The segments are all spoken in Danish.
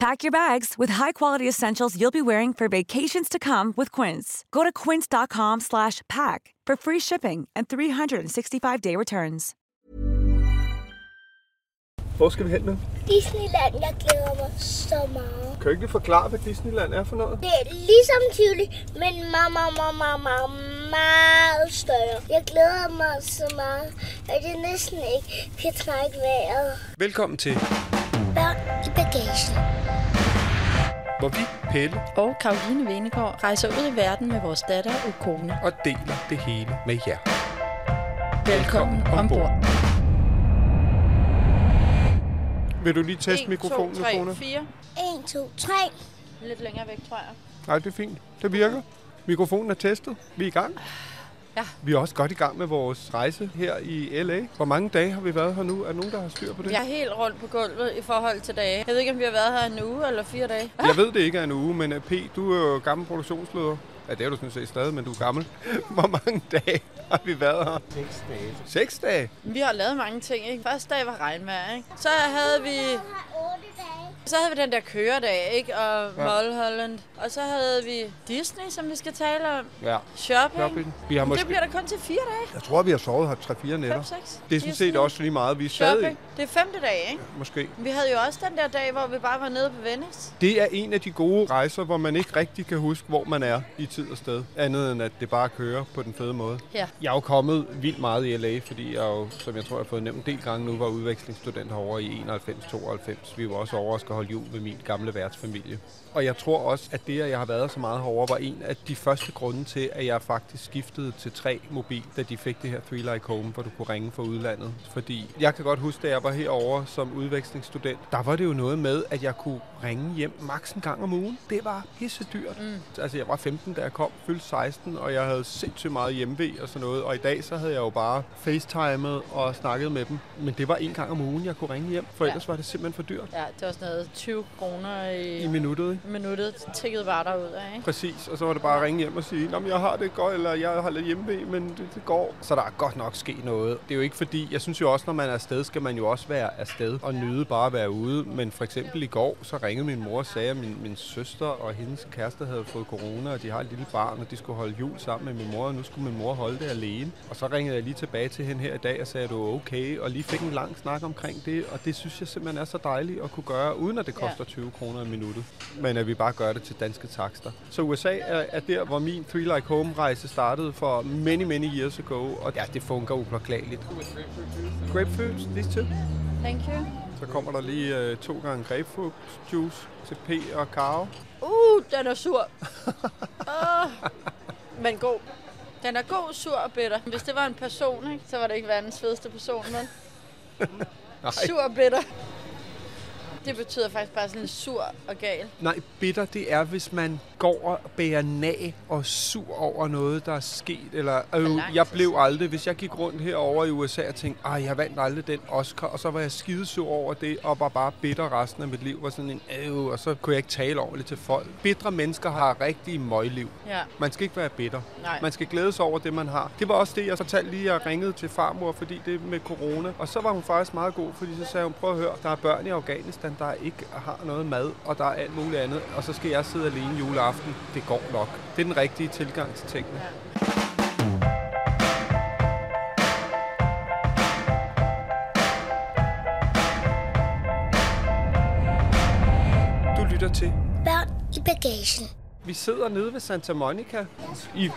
Pack your bags with high-quality essentials you'll be wearing for vacations to come with Quince. Go to quince.com slash pack for free shipping and 365-day returns. Hvor skal vi hen nu? Disneyland, jeg glæder mig så meget. Kan du ikke lige forklare, hvad Disneyland er for noget? Det er ligesom Tivoli, men meget, meget, meget, meget, meget, meget større. Jeg glæder mig så meget, at jeg næsten ikke kan trække vejret. Velkommen til, Børn i bagagen. hvor vi, Pelle, og Karoline Venegård rejser ud i verden med vores datter og kone. og deler det hele med jer. Velkommen ombord. Vil du lige teste 1, mikrofonen, 2, 3, Kona? 4. 1, 2, 3. Lidt længere væk, tror jeg. Nej, det er fint. Det virker. Mikrofonen er testet. Vi er i gang. Ja. Vi er også godt i gang med vores rejse her i LA. Hvor mange dage har vi været her nu? Er nogen, der har styr på det? Jeg er helt rundt på gulvet i forhold til dage. Jeg ved ikke, om vi har været her en uge eller fire dage. Jeg ved det ikke er en uge, men øh, P, du er jo gammel produktionsleder. Ja, det er du sådan set stadig, men du er gammel. Hvor mange dage har vi været her? Seks dage. Seks dage? Vi har lavet mange ting, ikke? Første dag var regnvejr, ikke? Så havde vi, har 8 dage. Så havde vi den der køredag, ikke? Og Ja. ja. Mulholland. Og så havde vi Disney, som vi skal tale om. Ja. Shopping. Shopping. Vi har måske... Det bliver der kun til fire dage. Jeg tror, vi har sovet her 3-4 nætter. 5-6. Det er sådan set også lige meget. Vi er stadig, Shopping. Det er femte dag, ikke? måske. Vi havde jo også den der dag, hvor vi bare var nede på Venice. Det er en af de gode rejser, hvor man ikke rigtig kan huske, hvor man er i tid og sted. Andet end, at det bare kører på den fede måde. Ja. Jeg er jo kommet vildt meget i LA, fordi jeg jo, som jeg tror, jeg har fået nævnt en del gange nu, var udvekslingsstudent herovre i 91-92. Vi var også over og holde jul med min gamle værtsfamilie. Og jeg tror også, at det, at jeg har været så meget herovre, var en af de første grunde til, at jeg faktisk skiftede til 3 mobil, da de fik det her Three Like Home, hvor du kunne ringe fra udlandet. Fordi jeg kan godt huske, da jeg var herovre som udvekslingsstudent, der var det jo noget med, at jeg kunne ringe hjem maks en gang om ugen. Det var pisse dyrt. Mm. Altså, jeg var 15, da jeg kom, fyldte 16, og jeg havde sindssygt meget hjemmevæg og sådan noget. Og i dag, så havde jeg jo bare facetimet og snakket med dem. Men det var en gang om ugen, jeg kunne ringe hjem, for Ja. ellers var det simpelthen for dyrt. Ja, det var sådan noget 20 kroner i, I minuttet, ikke? minuttet. Tækket var der ud af, ikke? Præcis, og så var det bare at ringe hjem og sige, at jeg har det godt, eller jeg har lidt hjemmevæg, men det, det går. Så der er godt nok sket noget. Det er jo ikke fordi, jeg synes jo også, når man er afsted, skal man jo også være afsted og nyde bare at være ude. Men for eksempel i går, så ringede min mor og sagde, at min, min søster og hendes kæreste havde fået corona, og de har et lille barn, og de skulle holde jul sammen med min mor, og nu skulle min mor holde det alene. Og så ringede jeg lige tilbage til hende her i dag og sagde, at du okay, og lige fik en lang snak omkring det, og det synes jeg simpelthen er så dejligt at kunne gøre, uden at det koster 20 kroner i minuttet. Men at vi bare gør det til danske takster. Så USA er, er der, hvor min Three Like Home rejse startede for many, many years ago, og ja, det fungerer upåklageligt. Grapefruits, these two. Thank you. Så kommer der lige øh, to gange grapefruit juice til P og Karo. Uh, den er sur. uh, men god. Den er god, sur og bitter. Hvis det var en person, ikke, så var det ikke verdens fedeste person, men Nej, sur og bitter. Det betyder faktisk bare sådan sur og gal. nej, bitter det er, hvis man går og bærer nag og sur over noget, der er sket. Eller, øh, jeg blev aldrig, hvis jeg gik rundt herover i USA og tænkte, ej, jeg vandt aldrig den Oscar, og så var jeg skidesur over det, og var bare bitter resten af mit liv. Var sådan en, øh, og så kunne jeg ikke tale ordentligt til folk. Bitre mennesker har rigtige møgliv. Ja. Man skal ikke være bitter. Nej. Man skal glæde sig over det, man har. Det var også det, jeg fortalte lige, jeg ringede til farmor, fordi det med corona. Og så var hun faktisk meget god, fordi så sagde hun, prøv at høre, der er børn i Afghanistan, der ikke har noget mad, og der er alt muligt andet. Og så skal jeg sidde alene juleaften. Det går nok. Det er den rigtige tilgang til tingene. Ja. Du lytter til. Børn i bagagen. Vi sidder nede ved Santa Monica i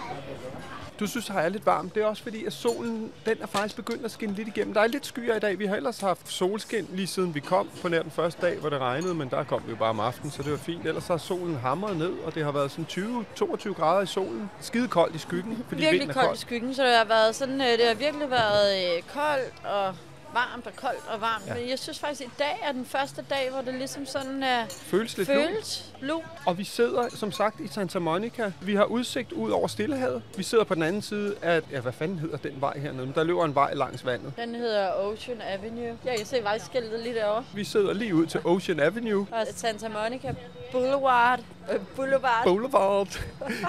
Du synes, det er lidt varmt. Det er også fordi, at solen den er faktisk begyndt at skinne lidt igennem. Der er lidt skyer i dag. Vi har ellers haft solskin lige siden vi kom på nær den første dag, hvor det regnede, men der kom vi jo bare om aftenen, så det var fint. Ellers har solen hamret ned, og det har været sådan 20-22 grader i solen. Skide koldt i skyggen, fordi virkelig vinden er koldt i kold. skyggen, så det har været sådan, øh, det har virkelig været øh, koldt og varmt og koldt og varmt. Ja. Ja. Men jeg synes faktisk, at i dag er den første dag, hvor det ligesom sådan er Føles lidt lunt. føles lunt. Og vi sidder, som sagt, i Santa Monica. Vi har udsigt ud over Stillehavet. Vi sidder på den anden side af, ja, hvad fanden hedder den vej hernede? Men Der løber en vej langs vandet. Den hedder Ocean Avenue. Jeg kan se vejskiltet lige derovre. Vi sidder lige ud til Ocean Avenue. Og Santa Monica Boulevard. Øh, Boulevard. Boulevard.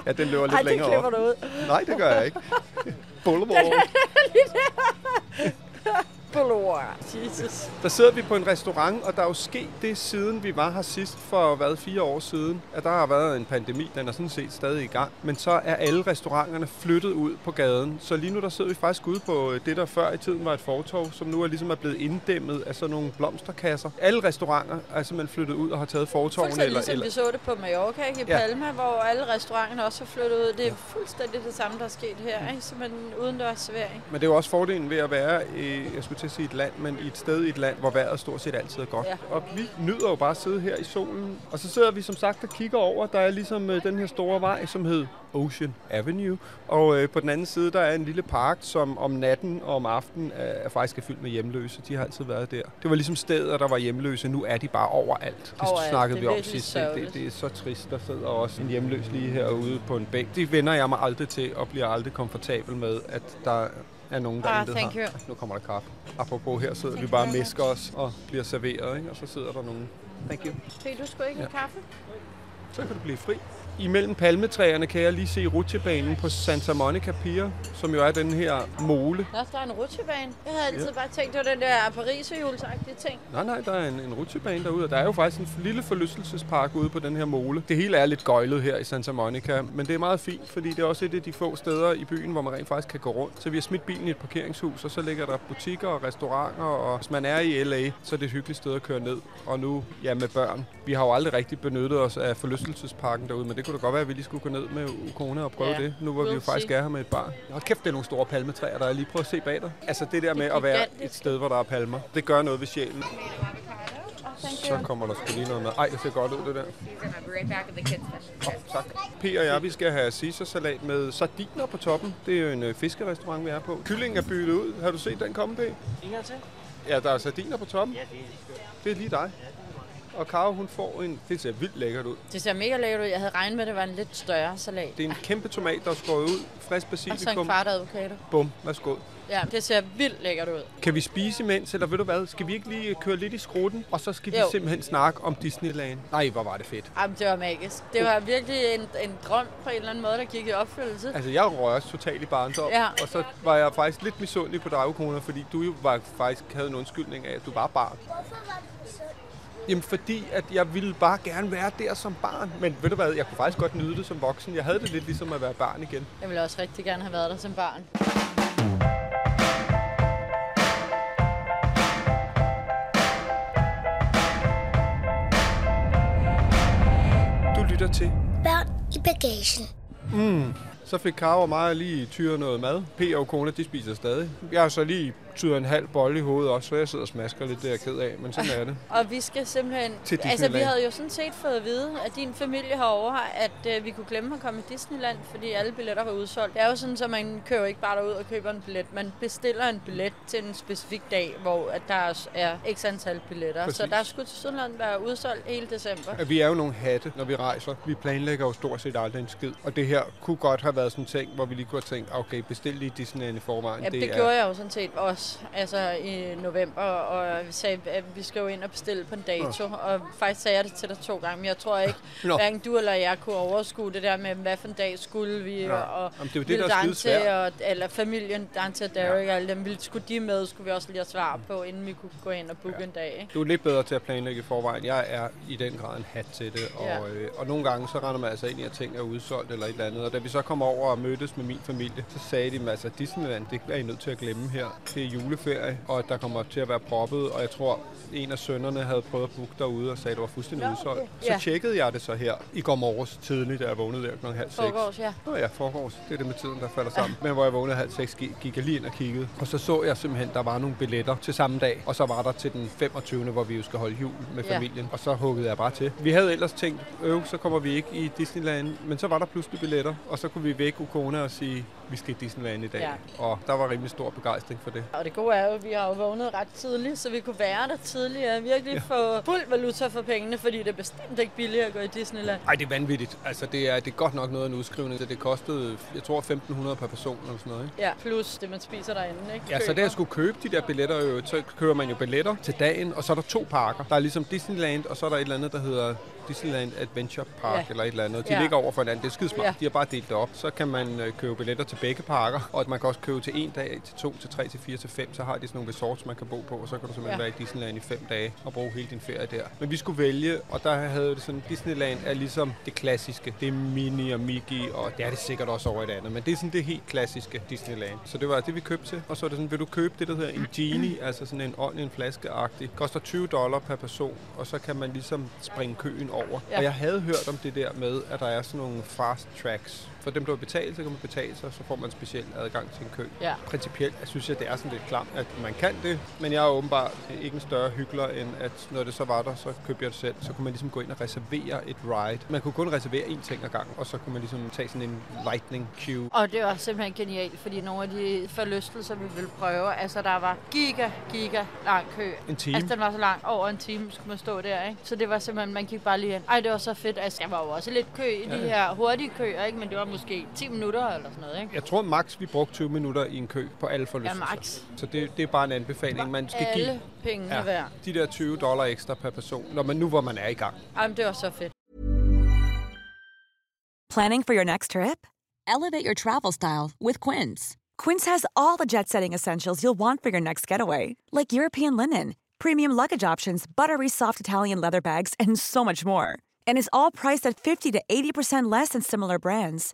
Ja, den løber lidt Ej, det længere klipper op. du ud. Nej, det gør jeg ikke. Boulevard. Boulevard. Jesus. Der sidder vi på en restaurant, og der er jo sket det, siden vi var her sidst for, hvad, fire år siden, at der har været en pandemi, den er sådan set stadig i gang. Men så er alle restauranterne flyttet ud på gaden. Så lige nu der sidder vi faktisk ude på det, der før i tiden var et fortov, som nu er ligesom er blevet inddæmmet af sådan nogle blomsterkasser. Alle restauranter er simpelthen flyttet ud og har taget fortovene. Fuldstændig Eller, ligesom eller, vi så det på Mallorca ikke? i Ja. Palma, hvor alle restauranterne også er flyttet ud. Det er fuldstændig det samme, der er sket her. Ikke? Simpelthen udendørs servering. Men det er jo også fordelen ved at være, i, jeg skulle at sige et land, men i et sted i et land, hvor vejret stort set altid er godt. Ja. Og vi nyder jo bare at sidde her i solen. Og så sidder vi som sagt og kigger over. Der er ligesom øh, den her store vej, som hed Ocean Avenue. Og øh, på den anden side, der er en lille park, som om natten og om aftenen er, er faktisk er fyldt med hjemløse. De har altid været der. Det var ligesom steder, der var hjemløse. Nu er de bare overalt. Det Overalt. snakkede Det vi om sidst. Det, det er så trist. Der sidder også en hjemløs lige herude på en bænk. Det vender jeg mig aldrig til og bliver aldrig komfortabel med, at der er nogen, der Ah, intet thank har. you. Nu kommer der kaffe. Apropos her sidder vi bare og misker os og bliver serveret, ikke? og så sidder der nogen. Thank you. Hey, du skulle ikke have kaffe? Så kan du blive fri. Imellem palmetræerne kan jeg lige se rutsjebanen på Santa Monica Pier, som jo er den her mole. Nå, der er en rutsjebane. Jeg havde altid Ja. bare tænkt, det var den der pariserhjulsagtige ting. Nej, nej, der er en, en rutsjebane derude, og der er jo faktisk en lille forlystelsespark ude på den her mole. Det hele er lidt gøjlet her i Santa Monica, men det er meget fint, fordi det er også et af de få steder i byen, hvor man rent faktisk kan gå rundt. Så vi har smidt bilen i et parkeringshus, og så ligger der butikker og restauranter, og hvis man er i LA, så er det et hyggeligt sted at køre ned. Og nu, ja, med børn. Vi har jo aldrig rigtig benyttet os af forlystelsesparken derude, men det kunne da godt være, at vi lige skulle gå ned med Ukona og prøve Ja, det, nu hvor vi jo faktisk er her med et barn. Hold kæft, det er nogle store palmetræer, der er lige prøv at se bag dig. Altså det der med at være et sted, hvor der er palmer, det gør noget ved sjælen. Så kommer der sgu lige noget med. Ej, det ser godt ud, det der. Oh, tak. P og jeg, vi skal have caesarsalat med sardiner på toppen. Det er jo en øh, fiskerestaurant, vi er på. Kyllingen er byttet ud. Har du set den komme, P? En gang til? Ja, der er sardiner på toppen. Ja, det er. Det er lige dig. Og Karo, hun får en... Det ser vildt lækkert ud. Det ser mega lækkert ud. Jeg havde regnet med, at det var en lidt større salat. Det er en kæmpe tomat, der er skåret ud. Frisk Og så en basilikum. kvart avocado. Bum, værsgo. Ja, det ser vildt lækkert ud. Kan vi spise imens, eller ved du hvad? Skal vi ikke lige køre lidt i skrutten? Og så skal vi Jo. simpelthen snakke om Disneyland. Nej, hvor var det fedt. Jamen, det var magisk. Det var virkelig en, en drøm på en eller anden måde, der gik i opfyldelse. Altså, jeg røg også totalt i barndom. Ja. Og så var jeg faktisk lidt misundelig på dig, Kona, fordi du jo var, faktisk havde en undskyldning af, at du var barn. Hvorfor var du så? Jamen fordi, at jeg ville bare gerne være der som barn. Men ved du hvad, jeg kunne faktisk godt nyde det som voksen. Jeg havde det lidt ligesom at være barn igen. Jeg ville også rigtig gerne have været der som barn. Du lytter til. Børn i bagagen. Så fik Karo og mig lige tyret noget mad. P og kone, de spiser stadig. Jeg har så lige tyret en halv bolle i hovedet også, så jeg sidder og smasker lidt, det er jeg ked af. Men sådan er det. Og vi skal simpelthen... Til altså, vi havde jo sådan set fået at vide, at din familie herovre, at øh, vi kunne glemme at komme i Disneyland, fordi alle billetter var udsolgt. Det er jo sådan, at man kører ikke bare derud og køber en billet. Man bestiller en billet til en specifik dag, hvor at der er- er x antal billetter. Præcis. Så der skulle til Sydland være udsolgt hele december. At vi er jo nogle hatte, når vi rejser. Vi planlægger jo stort set aldrig en skid. Og det her kunne godt have været sådan en ting, hvor vi lige kunne have tænkt, okay, bestil lige Disneyland i forvejen. Ja, det, det er, gjorde jeg jo sådan set også altså i november, og vi sagde, at vi skal jo ind og bestille på en dato, og faktisk sagde jeg det til dig to gange, men jeg tror ikke, Nå. hverken du eller jeg kunne overskue det der med, hvad for en dag skulle vi, Ja. og Jamen, det er det, ville der er Dante og, eller familien, Dante og Derek, ja. dem, ville, skulle de med, skulle vi også lige have svar på, inden vi kunne gå ind og booke ja. en dag. Ikke? Du er lidt bedre til at planlægge i forvejen. Jeg er i den grad en hat til det. Og, Ja. øh, og nogle gange så render man altså ind i, at ting er udsolgt eller et eller andet. Og da vi så kom over og mødtes med min familie, så sagde de, altså Disneyland, det er I nødt til at glemme her. Det er juleferie, og der kommer til at være proppet. Og jeg tror, en af sønnerne havde prøvet at booke derude og sagde, at det var fuldstændig udsolgt. okay. Så Ja. tjekkede jeg det så her i går morges tidligt, da jeg vågnede der kl. halv seks. Forgårs, ja. Nå ja, forgårs. Det er det med tiden, der falder sammen. Men hvor jeg vågnede halv seks, gik gik jeg lige ind og kiggede. Og så så jeg simpelthen, der var nogle billetter til samme dag. Og så var der til den 25. hvor vi jo skal holde jul med Ja. familien. Og så huggede jeg bare til. Vi havde ellers tænkt, øv, så kommer vi ikke i Disneyland. Men så var der pludselig billetter. Og så kunne vi vække Ukona og sige, vi skal i Disneyland i dag. Ja. Og der var rimelig stor begejstring for det. Og det gode er jo, at vi har jo vågnet ret tidligt, så vi kunne være der tidligere og virkelig ja. få fuld valuta for pengene, fordi det er bestemt ikke billigt at gå i Disneyland. Ej, det er vanvittigt. Altså, det er, det er godt nok noget af en udskrivning. Så det kostede, jeg tror, 1.500 per person eller sådan noget, ikke? Ja, plus det, man spiser derinde, ikke? Ja, så Køber. da jeg skulle købe de der billetter, jo, så køber man jo billetter til dagen, og så er der to parker. Der er ligesom Disneyland, og så er der et eller andet, der hedder Disneyland Adventure Park, Ja. eller et eller andet. De Ja. ligger over for hinanden. Det er skidesmart. Ja. De har bare delt det op. Så kan man øh, købe billetter til begge parker, og at man kan også købe til en dag, til to, til tre, til fire, til fem. Så har de sådan nogle resorts, man kan bo på, og så kan du simpelthen Ja. være i Disneyland i fem dage og bruge hele din ferie der. Men vi skulle vælge, og der havde det sådan, Disneyland er ligesom det klassiske. Det er Minnie og Mickey, og det er det sikkert også over et andet. Men det er sådan det helt klassiske Disneyland. Så det var det, vi købte til. Og så er det sådan, vil du købe det, der hedder en genie, altså sådan en ånd i en flaske-agtig. Koster 20 dollar per person, og så kan man ligesom springe køen over. Ja. Og jeg havde hørt om det der med, at der er sådan nogle fast tracks. For dem, der vil betale, så kan man betale sig, så får man speciel adgang til en kø. Ja. Principielt, jeg synes, at det er sådan lidt klamt, at man kan det. Men jeg er åbenbart ikke en større hyggelig, end at når det så var der, så købte jeg det selv. Så kunne man ligesom gå ind og reservere et ride. Man kunne kun reservere én ting ad gang, og så kunne man ligesom tage sådan en lightning queue. Og det var simpelthen genialt, fordi nogle af de forlystelser, vi ville prøve, altså der var giga, giga lang kø. En time. Altså den var så lang, over en time skulle man stå der, ikke? Så det var simpelthen, man gik bare lige ind. Ej, det var så fedt. Altså, der var jo også lidt kø i de her hurtige køer, ikke? Men det var måske 10 minutter eller sådan noget, ikke? Jeg tror max, vi brugte 20 minutter i en kø på alle Ja, max. Så det, det er bare en anbefaling, man skal give. Alle pengene Ja, værd. de der 20 dollar ekstra per person, når man nu hvor man er i gang. Jamen, det var så fedt. Planning for your next trip? Elevate your travel style with Quince. Quince has all the jet setting essentials you'll want for your next getaway, like European linen, premium luggage options, buttery soft Italian leather bags, and so much more. And is all priced at 50 to 80% less than similar brands.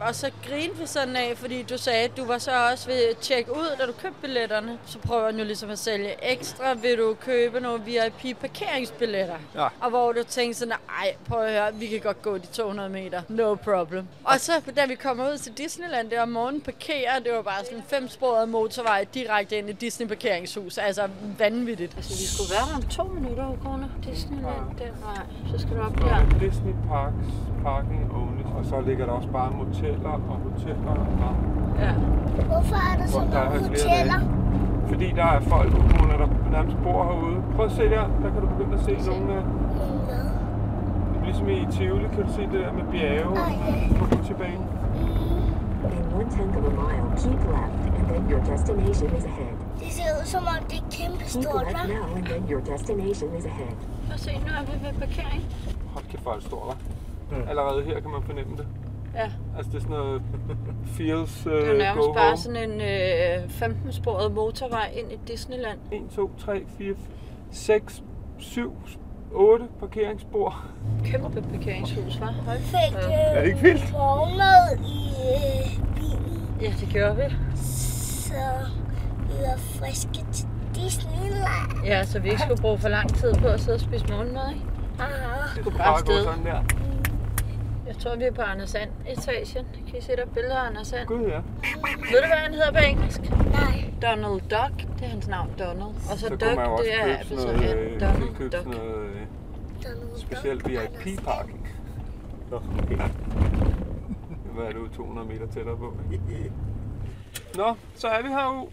Og så grinede vi sådan af, fordi du sagde, at du var så også ved at tjekke ud, da du købte billetterne. Så prøver han jo ligesom at sælge ekstra. Vil du købe nogle VIP-parkeringsbilletter? Ja. Og hvor du tænkte sådan, ej, prøv at høre, vi kan godt gå de 200 meter. No problem. Og så, da vi kommer ud til Disneyland, det var morgen parkerer, det var bare sådan en femsporet motorvej direkte ind i Disney parkeringshus. Altså vanvittigt. Altså, vi skulle være om to minutter, Kone. Disneyland, den vej. Så skal du op der. Disney Parks Parking Only, og så ligger der også bare moteller og hoteller. Og Ja. Hvorfor er der så der mange hoteller? fordi der er folk, kommuner, der nærmest bor herude. Prøv at se der, der kan du begynde at se nogle af... Men hvad? Ligesom i Tivoli kan du se det der med bjerge og sådan noget på rutsjebanen. In one tenth of a mile, keep left, and then your destination is ahead. Det ser ud som om, det er kæmpe stort, hva'? now, and then your destination is ahead. Og se, nu er vi ved parkering. Hold kæft, hvor er det stort, hva'? Allerede her kan man fornemme det. Ja. Altså det er sådan noget feels uh, Det er jo nærmest go bare home. sådan en øh, 15-sporet motorvej ind i Disneyland. 1, 2, 3, 4, 6, 7, 8 parkeringsspor. Kæmpe parkeringshus, hva'? Hold Fik da. Er det øh, ikke vildt? morgenmad i øh, bilen, Ja, det gjorde vi. så vi var friske til Disneyland. Ja, så vi ikke skulle bruge for lang tid på at sidde og spise morgenmad, ikke? Aha. Det skulle bare bare gå afsted. sådan der. Jeg tror, vi er på Anders And etagen. Kan I se der billeder af Anders And? Gud ja. Ved du, hvad han hedder på engelsk? Nej. Donald Duck. Det er hans navn, Donald. Og så, Så Duck, det er købe Apple, sådan så noget, han. øh, Donald Duck. sådan noget øh, er specielt dog, Anders. VIP-parking. Hvad er du 200 meter tættere på? Nå, så er vi herude.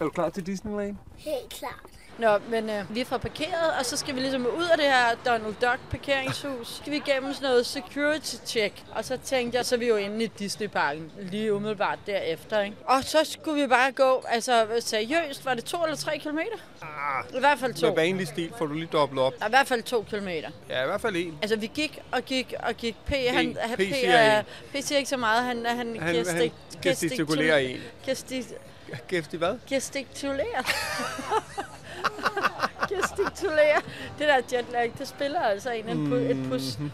Er du klar til Disneyland? Helt klart. Nå, men øh, vi fra parkeret, og så skal vi ligesom ud af det her Donald Duck parkeringshus. Skal vi igennem sådan noget security check. Og så tænkte jeg, så er vi jo inde i Disneyparken lige umiddelbart derefter. Ikke? Og så skulle vi bare gå, altså seriøst, var det to eller tre kilometer? Ah, I hvert fald to. med vanlig stil får du lige dobbelt op. I hvert fald to kilometer. Ja, i hvert fald en. Altså, vi gik og gik og gik. P, han, han, P P, siger er, en. P siger ikke så meget. Han, han, Han, gestik, han gestikulerer en. Gestik, Gæst i hvad? gestikulerer. gestikulerer. Det der jetlag, det spiller altså en, en pu- et pus. Mhm.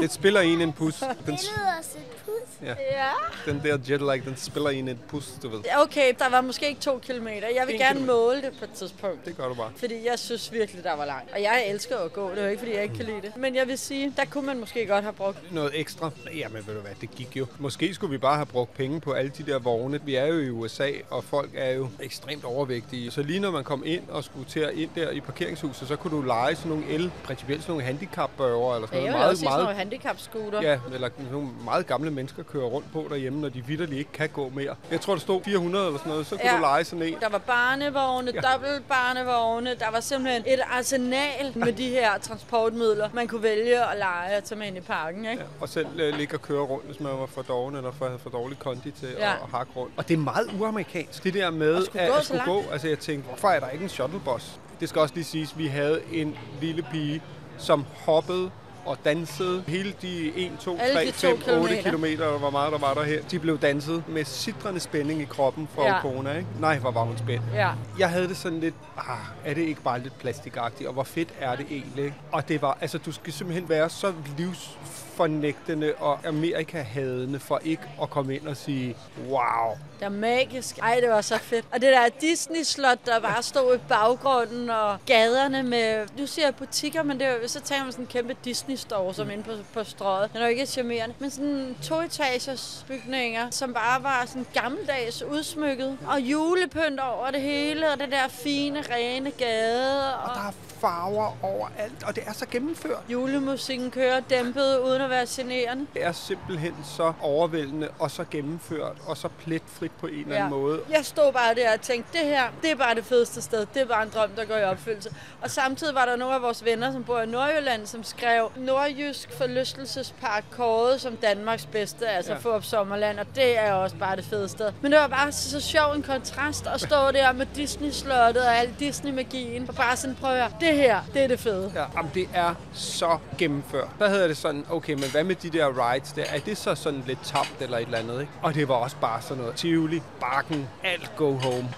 Det spiller en en pus. Den, Det lyder også et pus. Ja, Ja. den der jetlag, den spiller en en pus, du ved. Okay, der var måske ikke to kilometer. Jeg vil En gerne kilometer. måle det på et tidspunkt. Det gør du bare. Fordi jeg synes virkelig, der var langt. Og jeg elsker at gå. Det er jo ikke, fordi jeg ikke kan lide det. Men jeg vil sige, der kunne man måske godt have brugt. Noget ekstra. Jamen ved du hvad, det gik jo. Måske skulle vi bare have brugt penge på alle de der vogne. Vi er jo i USA, og folk er jo ekstremt overvægtige. Så lige når man kom ind og skulle til at ind der i parkeringshuset, så kunne du lege sådan nogle el, principielt sådan nogle handicapbørger eller sådan Jeg noget. vil også sige sådan nogle handicap-scooter. Ja, eller nogle meget gamle mennesker kører rundt på derhjemme, når de vidderligt ikke kan gå mere. Jeg tror, der stod 400 eller sådan noget, så kunne Ja. du lege sådan en. Der var barnevogne, Ja. ja. dobbeltbarnevogne. Der var simpelthen et arsenal med de her transportmidler, man kunne vælge at lege og tage med ind i parken. Ikke? Ja, og selv øh, ligge og køre rundt, hvis man var for doven eller for, havde for dårlig kondi til Ja. at, at hakke rundt. Og det er meget uamerikansk. Det der med At skulle at, gå at skulle langt. gå. Altså jeg tænkte, hvorfor er der ikke en shuttlebus? Det skal også lige siges, vi havde en lille pige, som hoppede og dansede hele de 1, 2, Alle 3, de to 5, 8 kilometer. hvor meget der var der her. De blev danset med sidrende spænding i kroppen for Ja. Okona, ikke? Nej, hvor var hun spændt. Ja. Jeg havde det sådan lidt, ah, er det ikke bare lidt plastikagtigt, og hvor fedt er det egentlig? Og det var, altså du skal simpelthen være så livsfornægtende og Amerika-hadende for ikke at komme ind og sige, wow. Det er magisk. Ej, det var så fedt. Og det der Disney-slot, der bare stod i baggrunden, og gaderne med... Nu siger jeg butikker, men det jo- så tager man sådan en kæmpe Disney-store, som inde på, på strøget. Den er jo ikke charmerende. Men sådan to-etagers bygninger, som bare var sådan gammeldags udsmykket. Og julepynt over det hele, og det der fine, rene gade. Og, Og der er farver overalt, og det er så gennemført. julemusikken kører dæmpet, uden at være generende. Det er simpelthen så overvældende og så gennemført og så pletfrit på en eller anden måde. Jeg stod bare der og tænkte, det her, det er bare det fedeste sted. Det er bare en drøm, der går i opfyldelse. Og samtidig var der nogle af vores venner, som bor i Nordjylland, som skrev Nordjysk Forlystelsespark kåret som Danmarks bedste, altså Ja. ja. Fårup Sommerland, og det er også bare det fede sted. Men det var bare så sjov en kontrast at stå der med Disney-slottet og al Disney-magien, og bare sådan prøve at det her, det er det fede. Ja, jamen, det er så gennemført. Der hedder det sådan, okay, men hvad med de der rides der? Er det så sådan lidt tabt eller et eller andet, ikke? Og det var også bare sådan noget. Tivoli, Bakken, alt go home.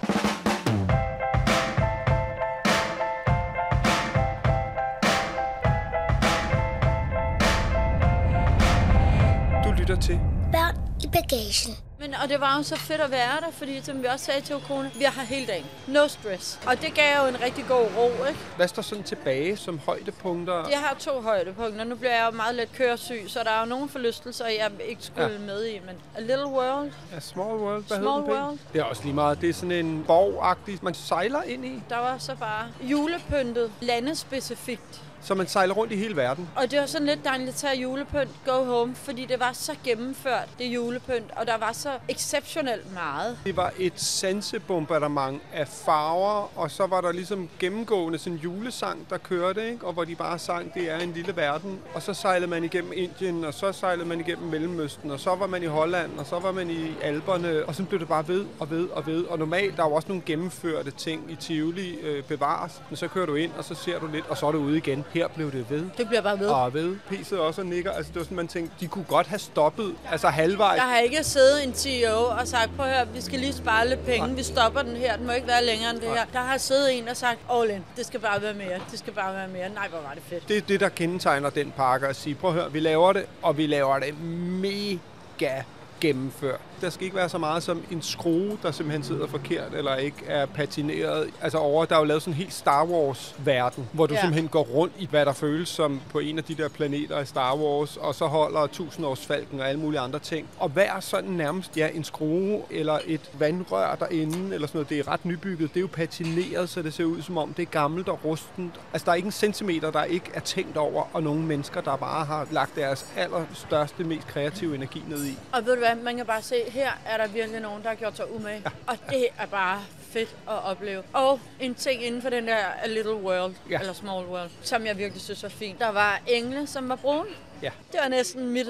Du lytter til Børn i bagagen. Men, og det var jo så fedt at være der, fordi som vi også sagde til Okone, vi her hele dagen. No stress. Og det gav jo en rigtig god ro, ikke? Hvad står sådan tilbage som højdepunkter? Jeg har to højdepunkter. Nu bliver jeg jo meget let køresyg, så der er jo nogle forlystelser, jeg ikke skulle Ja. med i. Men A Little World, Ja, Small World, hvad Small hedder den? World. Det er også lige meget. Det er sådan en borgagtig, man sejler ind i. der var så bare julepyntet, landespecifikt. Så man sejler rundt i hele verden. Og det var sådan lidt dejligt at tage julepynt, go home, fordi det var så gennemført, det julepynt, og der var så exceptionelt meget. Det var et sansebombardement af farver, og så var der ligesom gennemgående sådan en julesang, der kørte, ikke? og hvor de bare sang, det er en lille verden. Og så sejlede man igennem Indien, og så sejlede man igennem Mellemøsten, og så var man i Holland, og så var man i Alperne, og så blev det bare ved og ved og ved. Og normalt, der er jo også nogle gennemførte ting i Tivoli øh, bevares, men så kører du ind, og så ser du lidt, og så er du ude igen. Her blev det ved. Det bliver bare ved. Og ved. P'et også og nikker. Altså, det var sådan, man tænkte, de kunne godt have stoppet, altså halvvejs. Jeg har ikke siddet en CEO og sagt, prøv at høre, vi skal lige spare lidt penge, vi stopper den her, den må ikke være længere end det her. Der har siddet en og sagt, all in, det skal bare være mere, det skal bare være mere. Nej, hvor var det fedt. Det er det, der kendetegner den pakke at sige, prøv at høre, vi laver det, og vi laver det mega gennemført. Der skal ikke være så meget som en skrue, der simpelthen sidder forkert, eller ikke er patineret. Altså over, der er jo lavet sådan en helt Star Wars-verden, hvor du Ja. simpelthen går rundt i, hvad der føles som på en af de der planeter i Star Wars, og så holder tusindårsfalken og alle mulige andre ting. Og hver sådan nærmest, ja, en skrue eller et vandrør derinde, eller sådan noget, det er ret nybygget. Det er jo patineret, så det ser ud som om, det er gammelt og rustent. Altså, der er ikke en centimeter, der ikke er tænkt over, og nogle mennesker, der bare har lagt deres allerstørste, mest kreative energi ned i. Og ved du hvad, man kan bare se, her er der virkelig nogen, der har gjort sig umage. Ja. Og det er bare fedt at opleve. Og en ting inden for den der A Little World, Ja. ja. eller Small World, som jeg virkelig synes var fint. Der var engle, som var brune. Ja. Det var næsten mit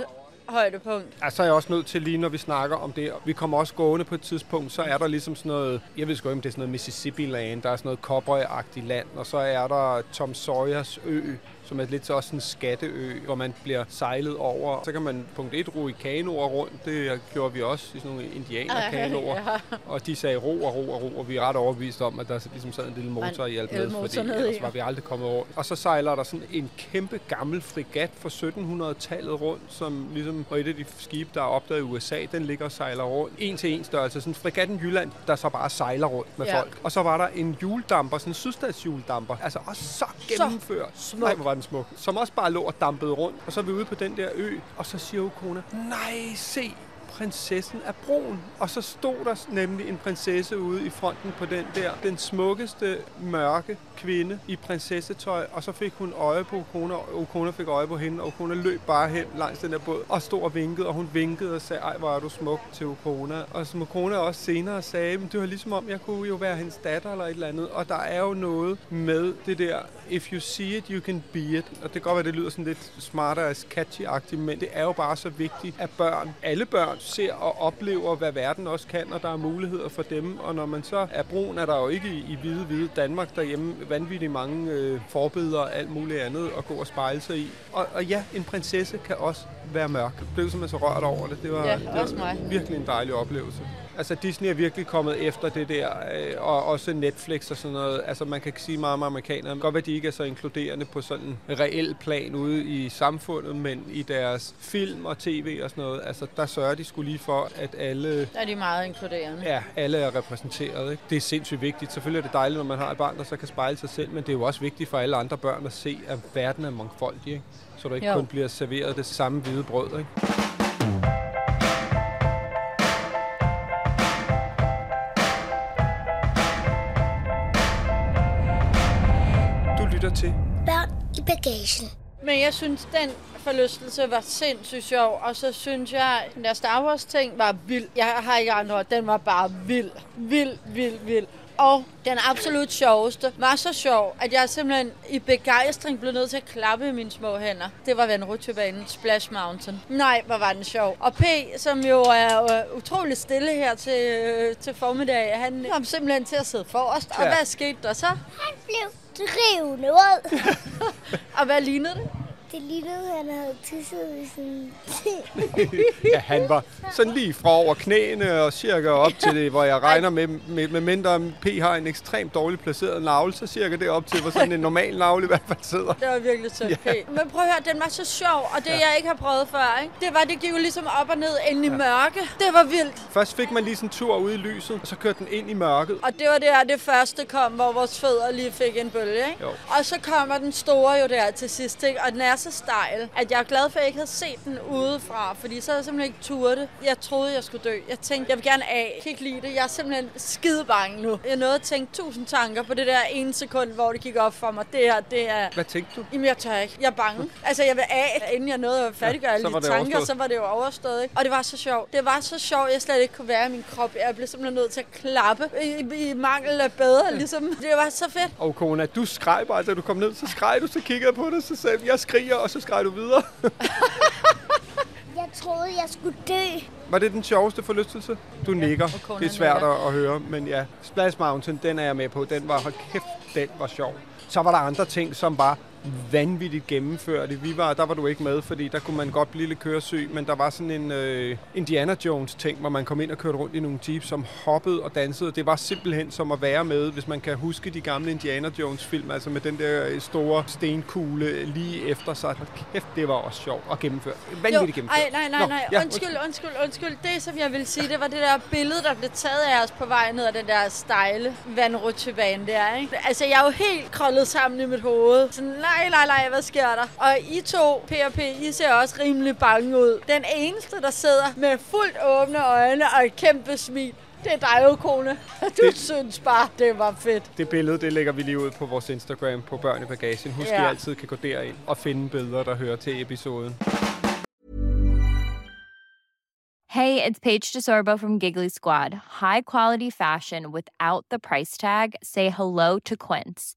højdepunkt. Altså er jeg også nødt til lige, når vi snakker om det, vi kommer også gående på et tidspunkt, så er der ligesom sådan noget, jeg ved sgu ikke, om det er sådan noget Mississippi-land, der er sådan noget cowboy-agtigt land, og så er der Tom Sawyers ø, som er lidt så også en skatteø, hvor man bliver sejlet over. Så kan man punkt 1 ro i kanoer rundt, det gjorde vi også i sådan nogle indianerkanoer. Ja. Og de sagde ro og ro og ro, og vi er ret overbevist om, at der ligesom sad en lille motor i alt med, fordi ellers var vi aldrig kommet rundt. Og så sejler der sådan en kæmpe gammel frigat fra 1700-tallet rundt, som ligesom var et af de skibe, der er opdaget i USA, den ligger og sejler rundt. En til en størrelse, sådan frigatten Jylland, der så bare sejler rundt med Ja. folk. Og så var der en juledamper, sådan en sydstatshjuldamper, altså også så gennemført. smuk. Hvor var den smuk. Som også bare lå og dampede rundt. Og så er vi ude på den der ø, og så siger jo nej, se, prinsessen er broen. Og så stod der nemlig en prinsesse ude i fronten på den der, den smukkeste mørke kvinde i prinsessetøj, og så fik hun øje på Okona, og Okona fik øje på hende, og Okona løb bare hen langs den der båd, og stod og vinkede, og hun vinkede og sagde, ej, hvor er du smuk til Okona. Og som Okona også senere sagde, du det var ligesom om, jeg kunne jo være hendes datter eller et eller andet, og der er jo noget med det der, if you see it, you can be it. Og det kan godt være, det lyder sådan lidt smartere catchy-agtigt, men det er jo bare så vigtigt, at børn, alle børn, ser og oplever, hvad verden også kan, og der er muligheder for dem. Og når man så er brun, er der jo ikke i, i hvide, hvide Danmark derhjemme vanvittigt mange øh, forbilleder og alt muligt andet at gå og spejle sig i. Og, og ja, en prinsesse kan også være mørk. Jeg blev simpelthen så rørt over det. Det var, Ja, det var mig. virkelig en dejlig oplevelse. Altså Disney er virkelig kommet efter det der, øh, og også Netflix og sådan noget. Altså man kan sige meget om amerikanerne. Godt være, de ikke er så inkluderende på sådan en reel plan ude i samfundet, men i deres film og tv og sådan noget, altså der sørger de skulle lige for, at alle Der er de meget inkluderende. Ja, alle er repræsenteret. Ikke? Det er sindssygt vigtigt. Selvfølgelig er det dejligt, når man har et barn, der så kan spejle sig selv, men det er jo også vigtigt for alle andre børn at se, at verden er mangfoldig. Ikke? Så du ikke Jo. kun bliver serveret det samme hvide brød. Ikke? Lytter til Børn i bagagen. Men jeg synes, den forlystelse var sindssygt sjov, og så synes jeg, den der Star Wars ting var vild. Jeg har ikke andre ord, den var bare vild. Vild, vild, vild. Og den absolut sjoveste var så sjov, at jeg simpelthen i begejstring blev nødt til at klappe i mine små hænder. Det var vandrutsjebanen Splash Mountain. Nej, hvor var den sjov. Og P, som jo er øh, utrolig stille her til, øh, til formiddag, han kom simpelthen til at sidde forrest. Og Ja. hvad skete der så? Han blev drivende rød. Og hvad lignede det? Det lignede, at han havde tisset i sådan... Ja, han var sådan lige fra over knæene og cirka op til det, hvor jeg regner med, med, med mindre P har en ekstremt dårligt placeret navle, så cirka det op til, hvor sådan en normal navle i hvert fald sidder. Det var virkelig så ja. Men prøv at høre, den var så sjov, og det ja. jeg ikke har prøvet før, ikke? det var, det gik jo ligesom op og ned ind i ja. mørke. Det var vildt. Først fik man lige sådan en tur ude i lyset, og så kørte den ind i mørket. Og det var der, det første kom, hvor vores fødder lige fik en bølge. Ikke? Jo. Og så kommer den store jo der til sidst, ikke? og den er så stejl, at jeg er glad for, at jeg ikke havde set den udefra, fordi så havde jeg simpelthen ikke turte. Jeg troede, jeg skulle dø. Jeg tænkte, jeg vil gerne af. Jeg kan ikke lide det. Jeg er simpelthen skide bange nu. Jeg nåede at tænke tusind tanker på det der ene sekund, hvor det gik op for mig. Det her, det er... Hvad tænkte du? Jamen, jeg tør ikke. Jeg er bange. Altså, jeg vil af, inden jeg nåede at færdiggøre Ja, alle de det tanker, overstået. så var det jo overstået. Ikke? Og det var så sjovt. Det var så sjovt, jeg slet ikke kunne være i min krop. Jeg blev simpelthen nødt til at klappe i, i mangel af bedre. Ligesom. Det var så fedt. Og kona, du skreg bare, da du kom ned, så skreg du, så kiggede på dig, så sagde jeg, jeg skriger, og så skreg du videre. Jeg troede, jeg skulle dø. Var det den sjoveste forlystelse? Du nikker. og konen Det er svært nikker. at, at høre, men ja. Splash Mountain, den er jeg med på. Den var, hold kæft, den var sjov. Så var der andre ting, som var vanvittigt gennemførte. Vi var, der var du ikke med, fordi der kunne man godt blive lidt køresyg, men der var sådan en øh, Indiana Jones ting, hvor man kom ind og kørte rundt i nogle jeeps, som hoppede og dansede. Det var simpelthen som at være med, hvis man kan huske de gamle Indiana Jones film, altså med den der øh, store stenkugle lige efter sig. Hold kæft, det var også sjovt og gennemført. Vanvittigt gennemført. ej, nej, nej, Nå, nej. ja, undskyld, undskyld, undskyld. Det, som jeg vil sige, det var det der billede, der blev taget af os på vej ned ad den der stejle vandrutsjebane der, ikke? Altså, jeg er jo helt krøllet sammen i mit hoved. Sådan, nej, nej, nej, hvad sker der? Og I to, P og P, I ser også rimelig bange ud. Den eneste, der sidder med fuldt åbne øjne og et kæmpe smil, det er dig jo, kone. Du Det- synes bare, det var fedt. Det billede, det lægger vi lige ud på vores Instagram på Børn i Bagagen. Husk. Ja. I altid kan gå derind og finde billeder, der hører til episoden. Hey, it's Paige DeSorbo from Giggly Squad. High quality fashion without the price tag. Say hello to Quince.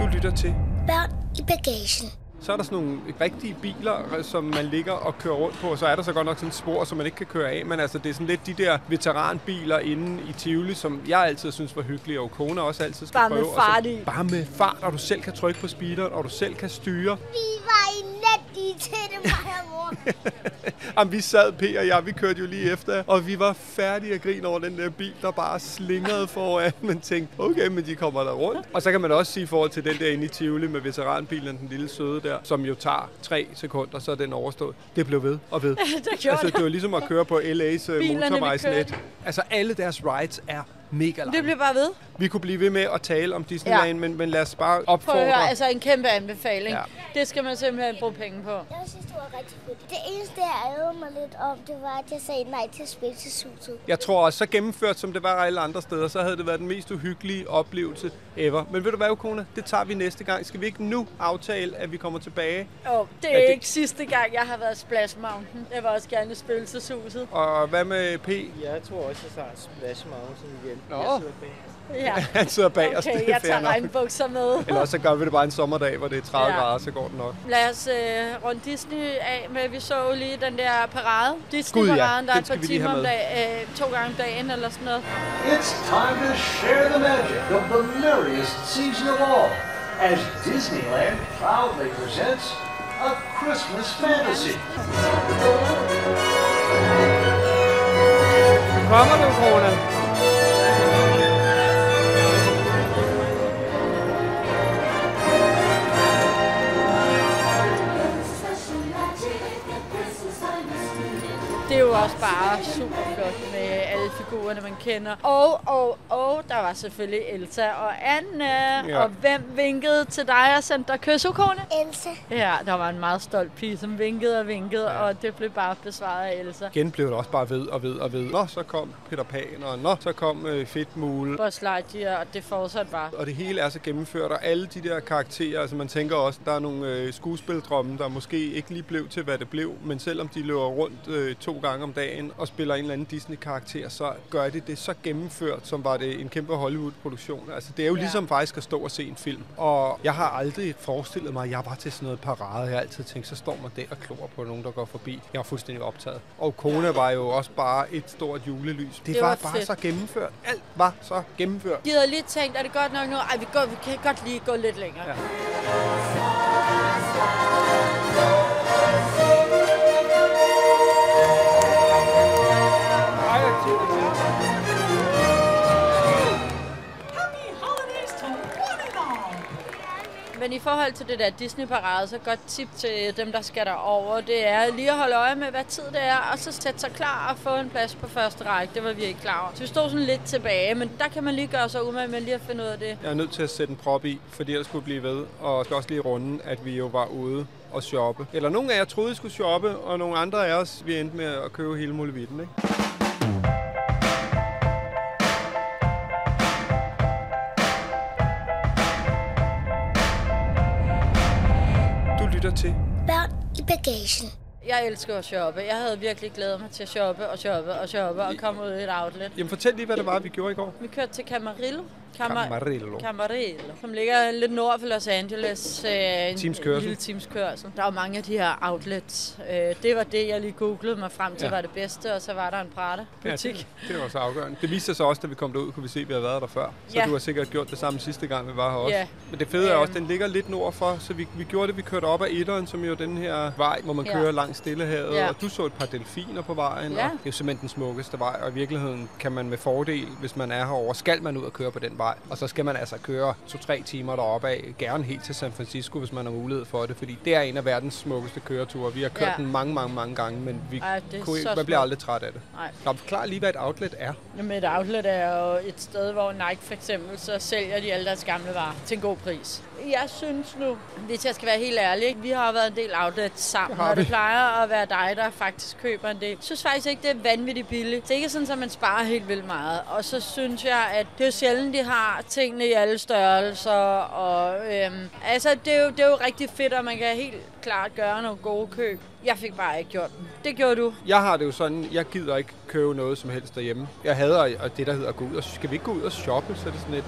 Du lytter til. Børn i bagagen. Så er der sådan nogle rigtige biler, som man ligger og kører rundt på, og så er der så godt nok sådan et spor, som man ikke kan køre af. Men altså, det er sådan lidt de der veteranbiler inde i Tivoli, som jeg altid synes var hyggelige, og kone også altid skal Bare med prøve. og så- fart i. Bare med fart, og du selv kan trykke på speederen, og du selv kan styre. Vi var i net til det, mig og mor. Jamen, vi sad, P og jeg, vi kørte jo lige efter, og vi var færdige at grine over den der bil, der bare slingrede foran. Man tænkte, okay, men de kommer der rundt. Og så kan man også sige i forhold til den der inde i Tivoli med veteranbilen, den lille søde der, som jo tager tre sekunder, så er den overstået. Det blev ved og ved. det altså, det. var ligesom at køre på LA's øh, motorvejsnet. Altså, alle deres rides er mega lange. Det bliver bare ved. Vi kunne blive ved med at tale om Disneyland, Ja. men, men lad os bare Prøv at opfordre. høre, altså en kæmpe anbefaling. Ja. Det skal man simpelthen bruge penge på. Jeg synes, var rigtig fedt. Det eneste, jeg ærede mig lidt om, det var, at jeg sagde nej til spilseshuset. Jeg tror også, så gennemført som det var alle andre steder, så havde det været den mest uhyggelige oplevelse ever. Men ved du hvad, Kona? Det tager vi næste gang. Skal vi ikke nu aftale, at vi kommer tilbage? Oh, det er Ja, det- ikke sidste gang, jeg har været Splash Mountain. Jeg vil også gerne i spøgelseshuset. Og hvad med P? Jeg tror også, jeg tager Splash Mountain igen. Nå. Jeg sidder bag. Ja. Han sidder bag os. Okay, det er jeg tager nok. regnbukser med. Eller så gør vi det bare en sommerdag, hvor det er 30 Ja. grader, så går det nok. Lad os øh, runde Disney af med, vi så jo lige den der parade. Gud, ja. Disney-paraden, der er et par timer om dag, øh, to gange om dagen eller sådan noget. It's time to share the magic of the merriest season of all as Disneyland proudly presents A Christmas Fantasy. Kommer du, Kona? Det er jo også bare super flot med alle figurerne, man kender. Og, og, og der var selvfølgelig Elsa og Anne. Ja. Og hvem vinkede til dig og sendte dig kyssekone? Elsa. Ja, der var en meget stolt pige, som vinkede og vinkede, ja. og det blev bare besvaret af Elsa. Igen blev det også bare ved og ved og ved. Nå, så kom Peter Pan, og nå, så kom øh, Fedtmule. Buzz Lightyear, og det fortsatte bare. Og det hele er så gennemført, og alle de der karakterer, altså man tænker også, der er nogle øh, skuespildrømme, der måske ikke lige blev til, hvad det blev, men selvom de løber rundt øh, to gange om dagen og spiller en eller anden Disney-karakter, så gør de det så gennemført, som var det en kæmpe Hollywood-produktion. Altså det er jo Ja. ligesom faktisk at stå og se en film. Og jeg har aldrig forestillet mig, at jeg var til sådan noget parade. Jeg har altid tænkt, så står man der og klor på nogen, der går forbi. Jeg var fuldstændig optaget. Og Kona var jo også bare et stort julelys. Det, Det var, var bare fedt. så gennemført. Alt var så gennemført. De havde lige tænkt, er det godt nok nu? Ej, vi, går, vi kan godt lige gå lidt længere. Ja. Men i forhold til det der Disney-parade, så et godt tip til dem, der skal derover, det er lige at holde øje med, hvad tid det er, og så sætte sig klar og få en plads på første række. Det var vi ikke klar over. Så vi stod sådan lidt tilbage, men der kan man lige gøre sig umage med lige at finde ud af det. Jeg er nødt til at sætte en prop i, fordi ellers skulle blive ved. Og skal også lige runde, at vi jo var ude og shoppe. Eller nogle af jer troede, I skulle shoppe, og nogle andre af os, vi endte med at købe hele muligheden, ikke? Bagagen. Jeg elsker at shoppe. Jeg havde virkelig glædet mig til at shoppe og shoppe og shoppe og komme ud i et outlet. Jamen fortæl lige, hvad det var, vi gjorde i går. Vi kørte til Camarillo. Camarillo. Camarillo, som ligger lidt nord for Los Angeles. Øh, en Times kørsel. lille times kørsel. Der er jo mange af de her outlets. Øh, det var det, jeg lige googlede mig frem til, Ja. ja. var det bedste. Og så var der en Prada-butik. Ja, det, det var så afgørende. Det viste sig så også, da vi kom derud, kunne vi se, at vi havde været der før. Så Ja. du har sikkert gjort det samme sidste gang, vi var her også. Ja. Men det fede er også, Øhm. den ligger lidt nord for, så vi, vi gjorde det, vi kørte op ad Etteren, som jo den her vej, hvor man Ja. kører langs Stillehavet. Ja. Og du så et par delfiner på vejen, Ja. og det er jo simpelthen den smukkeste vej. Og i virkeligheden kan man med fordel, hvis man er herovre, skal man ud og køre på den vej. Og så skal man altså køre to-tre timer deroppe af, gerne helt til San Francisco, hvis man har mulighed for det, fordi det er en af verdens smukkeste køreture. Vi har kørt Ja. den mange, mange, mange gange, men vi Ej, det kunne, man bliver aldrig træt af det. Nej. Nå, forklar lige, hvad et outlet er. Jamen et outlet er jo et sted, hvor Nike for eksempel, så sælger de alle deres gamle varer til en god pris. Jeg synes nu, hvis jeg skal være helt ærlig, vi har været en del outlets sammen, Det og det plejer at være dig, der faktisk køber en del. Jeg synes faktisk ikke, det er vanvittigt billigt. Det er ikke sådan, at man sparer helt vildt meget. Og så synes jeg, at det er jo sjældent, de har tingene i alle størrelser. Og, øhm, altså, det er, jo, det er jo rigtig fedt, og man kan helt klart gøre nogle gode køb. Jeg fik bare ikke gjort dem. Det gjorde du. Jeg har det jo sådan, jeg gider ikke købe noget som helst derhjemme. Jeg hader det, der hedder at gå ud og skal vi ikke gå ud og shoppe, så er det sådan lidt,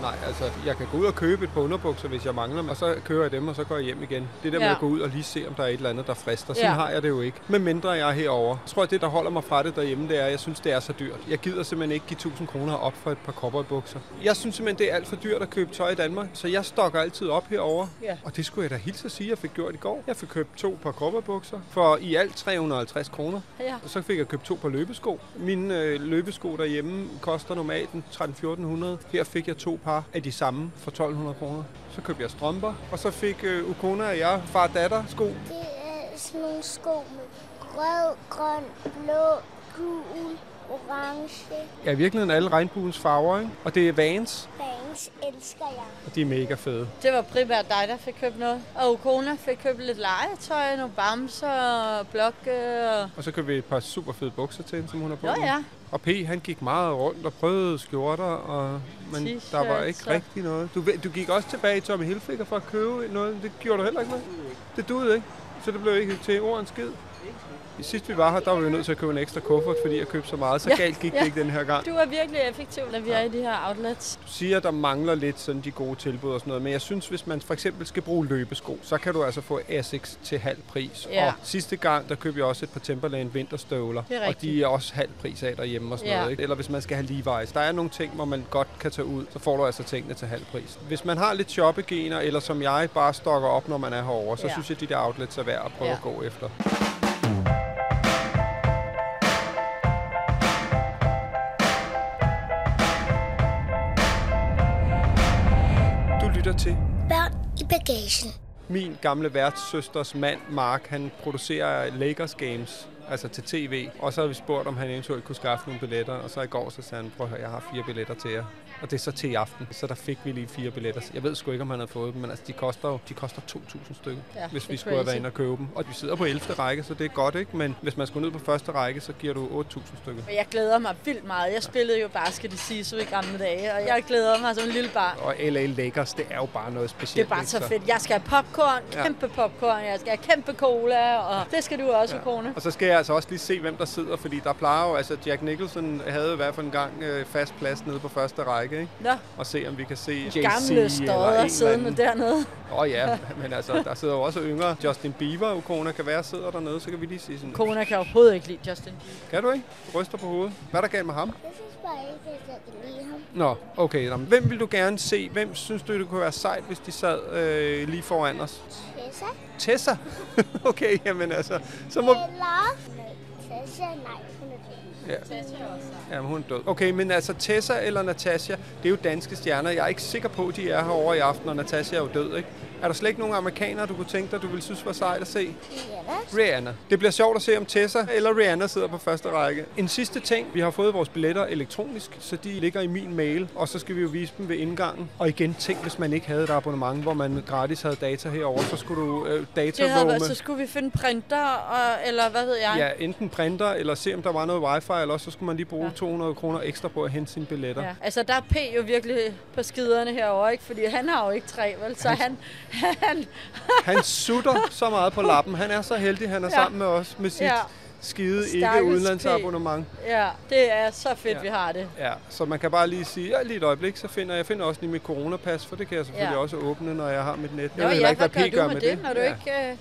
nej, altså, jeg kan gå ud og købe et par underbukser, hvis jeg mangler dem, og så kører jeg dem, og så går jeg hjem igen. Det der med Ja. at gå ud og lige se, om der er et eller andet, der frister. Sådan Ja. har jeg det jo ikke. Men mindre jeg er herovre. Jeg tror, at det, der holder mig fra det derhjemme, det er, at jeg synes, det er så dyrt. Jeg gider simpelthen ikke give 1000 kroner op for et par cowboybukser. Jeg synes simpelthen, det er alt for dyrt at købe tøj i Danmark, så jeg stokker altid op herover. Ja. Og det skulle jeg da hilse at sige, at jeg fik gjort i går. Jeg fik købt to par cowboybukser for i alt 350 kroner. Ja. Og så fik jeg købt to par løbesko. Mine øh, løbesko derhjemme koster normalt en 13-1400. Her fik jeg to par af de samme for 1200 kroner. Så købte jeg strømper, og så fik øh, Ukona og jeg far-datter sko. Det er sådan nogle sko med rød, grøn, blå, gul, orange. Ja, i virkeligheden alle regnbuens farver, ikke? Og det er Vans, Bangs elsker jeg. og de er mega fede. Det var primært dig, der fik købt noget. Og Ukona fik købt lidt legetøj, nogle bamser, blokke og... Og så købte vi et par super fede bukser til hende, som hun har på. Nå nu. ja. Og P, han gik meget rundt og prøvede skjorter, og, men der var ikke og- rigtig noget. Du, du gik også tilbage i Tommy Hilfiger for at købe noget. Det gjorde du heller ikke noget. Det duede ikke. Så det blev ikke til ord en skid. Sidst vi var her, der var vi nødt til at købe en ekstra kuffert, fordi jeg købte så meget. Så Ja, galt gik ja. det ikke den her gang. Du er virkelig effektiv, når vi er i de her outlets. Du siger, at der mangler lidt sådan de gode tilbud og sådan noget, men jeg synes, hvis man for eksempel skal bruge løbesko, så kan du altså få Asics til halv pris. Ja. Og sidste gang, der købte jeg også et par Timberland vinterstøvler, er og de er også halv pris af derhjemme og sådan Ja. noget. Ikke? Eller hvis man skal have Levi's. Der er nogle ting, hvor man godt kan tage ud, så får du altså tingene til halv pris. Hvis man har lidt shoppegener, eller som jeg bare stokker op, når man er herovre, så Ja. synes jeg, at de der outlets er værd at prøve Ja. at gå efter. Min gamle værtssøsters mand, Mark, han producerer Lakers Games, altså til tv. Og så har vi spurgt, om han eventuelt kunne skaffe nogle billetter. Og så i går, så sagde han, prøv at høre, jeg har fire billetter til jer. Og det er så til i aften. Så der fik vi lige fire billetter. Jeg ved sgu ikke, om han havde fået dem, men altså, de koster jo de koster 2.000 stykker, Ja, hvis det vi skulle have været inde og købe dem. Og vi sidder på 11. række, så det er godt, ikke? Men hvis man skulle ned på første række, så giver du 8.000 stykker. Jeg glæder mig vildt meget. Jeg spillede jo basket i SISU i gamle dage, og jeg glæder mig som en lille barn. Og LA Lakers, det er jo bare noget Det specielt. er bare ikke? så fedt. Jeg skal have popcorn, Ja. kæmpe popcorn, jeg skal have kæmpe cola, og det skal du også, ja. kone. Og så skal jeg altså også lige se, hvem der sidder, fordi der plejer jo, altså Jack Nicholson havde i hvert fald en gang øh, fast plads nede på første række, ikke? Nå, Og se, om vi kan se JC gamle stodder en siddende dernede. Åh oh, ja, men altså, der sidder jo også yngre. Justin Bieber, Ukona, kan være, sidder dernede, så kan vi lige sige sådan. Kona kan overhovedet ikke lide Justin Bieber. Kan du ikke? Du ryster på hovedet. Hvad er der galt med ham? Jeg synes bare ikke, at jeg kan lide ham. Nå, okay. Nå, hvem vil du gerne se? Hvem synes du, det kunne være sejt, hvis de sad øh, lige foran os? Tessa? Tessa? okay, jamen altså, så må... Eller... Tessa, nej, hun er Ja. Ja, men hun er død. Okay, men altså Tessa eller Natasha, det er jo danske stjerner. Jeg er ikke sikker på, at de er herovre i aften, og Natasha er jo død, ikke? Er der slet ikke nogen amerikanere, du kunne tænke dig, du ville synes var sejt at se? Rihanna? Rihanna. Det bliver sjovt at se, om Tessa eller Rihanna sidder på første række. En sidste ting. Vi har fået vores billetter elektronisk, så de ligger i min mail, og så skal vi jo vise dem ved indgangen. Og igen, tænk, hvis man ikke havde et abonnement, hvor man gratis havde data herover, så skulle du øh, data Det havde været, så skulle vi finde printer, og, eller hvad ved jeg. Ja, enten printer, eller se, om der var noget wifi, eller også så skulle man lige bruge ja. 200 kroner ekstra på at hente sine billetter. Ja. Altså, der er P jo virkelig på skiderne herovre, ikke? Fordi han har jo ikke tre, vel? Så han, han, Han sutter så meget på lappen. Han er så heldig, han er Ja. sammen med os med sit Ja. skide ikke Stakkels udenlandsabonnement. ja, det er så fedt, Ja. vi har det. Ja, så man kan bare lige sige, ja, lige et øjeblik, så finder jeg, jeg finder også lige mit coronapas, for det kan jeg selvfølgelig Ja. også åbne, når jeg har mit net. Nå ved ja, heller hvad P gør du med det, når du Ja. ikke... Øh...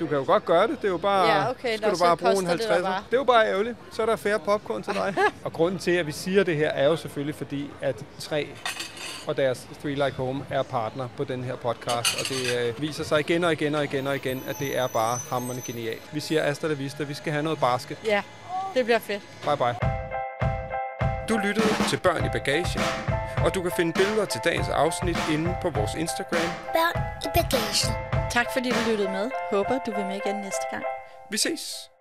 Du kan jo godt gøre det, det er jo bare, Ja, okay, skal nå, du bare bruge en koster det 50. dig bare. Det er jo bare ærgerligt. Så er der færre popcorn til dig. og grunden til, at vi siger det her, er jo selvfølgelig fordi, at tre og deres Three Like Home er partner på den her podcast, og det øh, viser sig igen og igen og igen og igen, at det er bare hammerende genialt. Vi siger Asta la vista, vi skal have noget basket. Ja, det bliver fedt. Bye bye. Du lyttede til Børn i Bagagen, Og du kan finde billeder til dagens afsnit inde på vores Instagram. Børn i bagagen. Tak fordi du lyttede med. Håber, du vil med igen næste gang. Vi ses!